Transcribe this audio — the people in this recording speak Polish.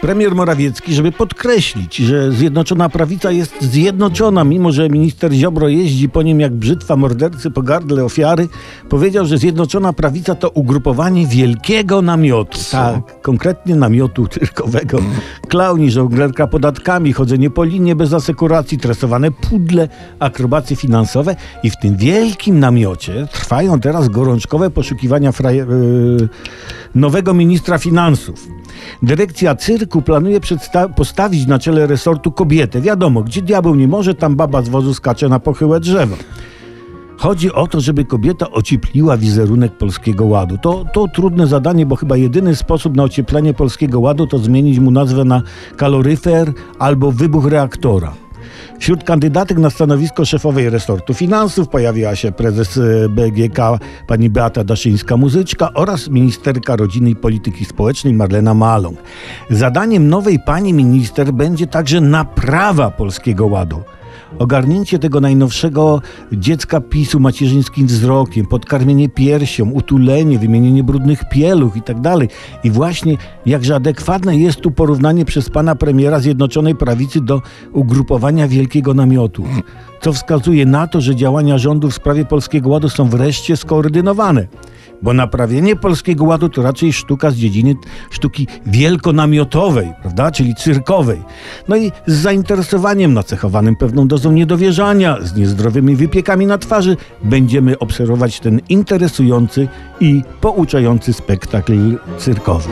premier Morawiecki, żeby podkreślić, że Zjednoczona Prawica jest zjednoczona, mimo że minister Ziobro jeździ po nim jak brzytwa mordercy po gardle ofiary, powiedział, że Zjednoczona Prawica to ugrupowanie wielkiego namiotu. Co? Tak, konkretnie namiotu cyrkowego. Klauni, żonglerka podatkami, chodzenie po linie bez asekuracji, tresowane pudle, akrobacje finansowe i w tym wielkim namiocie trwają teraz gorączkowe poszukiwania yy, nowego ministra finansów. Dyrekcja cyrku planuje postawić na czele resortu kobietę. Wiadomo, gdzie diabeł nie może, tam baba z wozu skacze na pochyłe drzewo. Chodzi o to, żeby kobieta ociepliła wizerunek Polskiego Ładu. To, to trudne zadanie, bo chyba jedyny sposób na ocieplenie Polskiego Ładu to zmienić mu nazwę na kaloryfer albo wybuch reaktora. Wśród kandydatek na stanowisko szefowej resortu finansów pojawiła się prezes e, BGK pani Beata Daszyńska-Muzyczka oraz ministerka rodziny i polityki społecznej Marlena Maląg. Zadaniem nowej pani minister będzie także naprawa Polskiego Ładu. Ogarnięcie tego najnowszego dziecka PiSu macierzyńskim wzrokiem, podkarmienie piersią, utulenie, wymienienie brudnych pieluch i tak dalej. I właśnie jakże adekwatne jest tu porównanie przez pana premiera Zjednoczonej Prawicy do ugrupowania Wielkiego Namiotu, co wskazuje na to, że działania rządu w sprawie Polskiego Ładu są wreszcie skoordynowane. Bo naprawienie Polskiego Ładu to raczej sztuka z dziedziny sztuki wielkonamiotowej, prawda, czyli cyrkowej. No i z zainteresowaniem nacechowanym pewną dozą niedowierzania, z niezdrowymi wypiekami na twarzy, będziemy obserwować ten interesujący i pouczający spektakl cyrkowy.